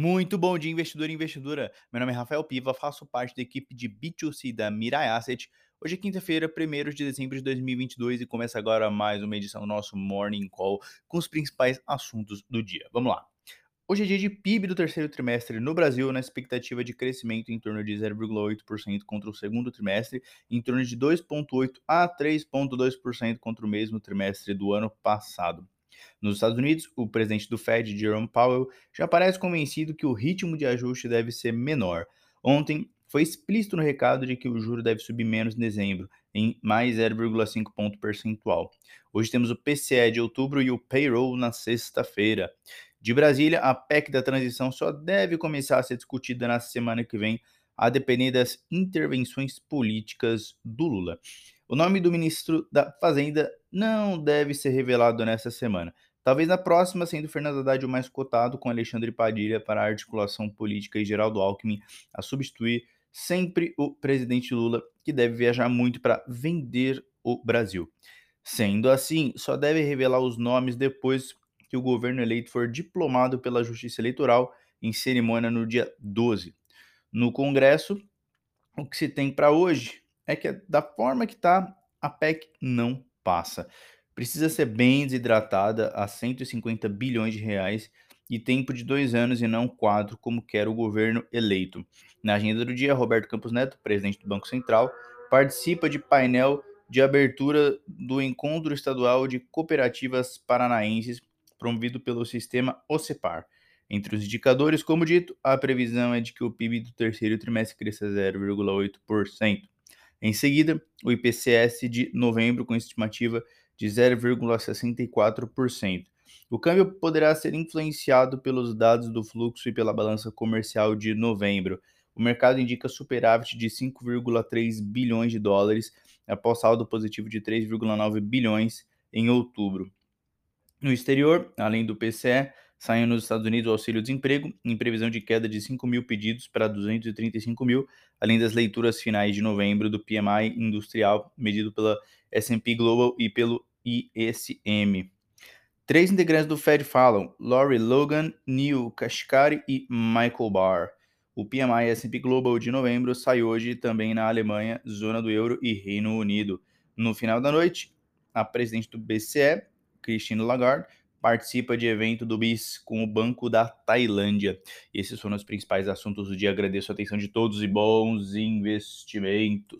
Muito bom dia, investidor e investidora. Meu nome é Rafael Piva, faço parte da equipe de B2C da Mirai Asset. Hoje é quinta-feira, 1 de dezembro de 2022 e começa agora mais uma edição do nosso Morning Call com os principais assuntos do dia. Vamos lá. Hoje é dia de PIB do terceiro trimestre no Brasil, na expectativa de crescimento em torno de 0,8% contra o segundo trimestre, em torno de 2,8% a 3,2% contra o mesmo trimestre do ano passado. Nos Estados Unidos, o presidente do Fed, Jerome Powell, já parece convencido que o ritmo de ajuste deve ser menor. Ontem, foi explícito no recado de que o juro deve subir menos em dezembro, em mais 0,5 ponto percentual. Hoje temos o PCE de outubro e o payroll na sexta-feira. De Brasília, a PEC da transição só deve começar a ser discutida na semana que vem, a depender das intervenções políticas do Lula. O nome do ministro da Fazenda não deve ser revelado nessa semana. Talvez na próxima, sendo Fernando Haddad o mais cotado, com Alexandre Padilha para a articulação política e Geraldo Alckmin a substituir sempre o presidente Lula, que deve viajar muito para vender o Brasil. Sendo assim, só deve revelar os nomes depois que o governo eleito for diplomado pela Justiça Eleitoral em cerimônia no dia 12. No Congresso, o que se tem para hoje é que da forma que está, a PEC não passa. Precisa ser bem desidratada a 150 bilhões de reais e tempo de dois anos e não quatro, como quer o governo eleito. Na agenda do dia, Roberto Campos Neto, presidente do Banco Central, participa de painel de abertura do Encontro Estadual de Cooperativas Paranaenses, promovido pelo sistema OCEPAR. Entre os indicadores, como dito, a previsão é de que o PIB do terceiro trimestre cresça 0,8%. Em seguida, o IPCS de novembro com estimativa de 0,64%. O câmbio poderá ser influenciado pelos dados do fluxo e pela balança comercial de novembro. O mercado indica superávit de 5,3 bilhões de dólares, após saldo positivo de 3,9 bilhões em outubro. No exterior, além do PCE, Saiu nos Estados Unidos o auxílio-desemprego, em previsão de queda de 5 mil pedidos para 235 mil, além das leituras finais de novembro do PMI industrial, medido pela S&P Global e pelo ISM. Três integrantes do Fed falam, Laurie Logan, Neil Kashkari e Michael Barr. O PMI S&P Global de novembro sai hoje também na Alemanha, zona do euro e Reino Unido. No final da noite, a presidente do BCE, Christine Lagarde, participa de evento do BIS com o Banco da Tailândia. Esses foram os principais assuntos do dia. Agradeço a atenção de todos e bons investimentos.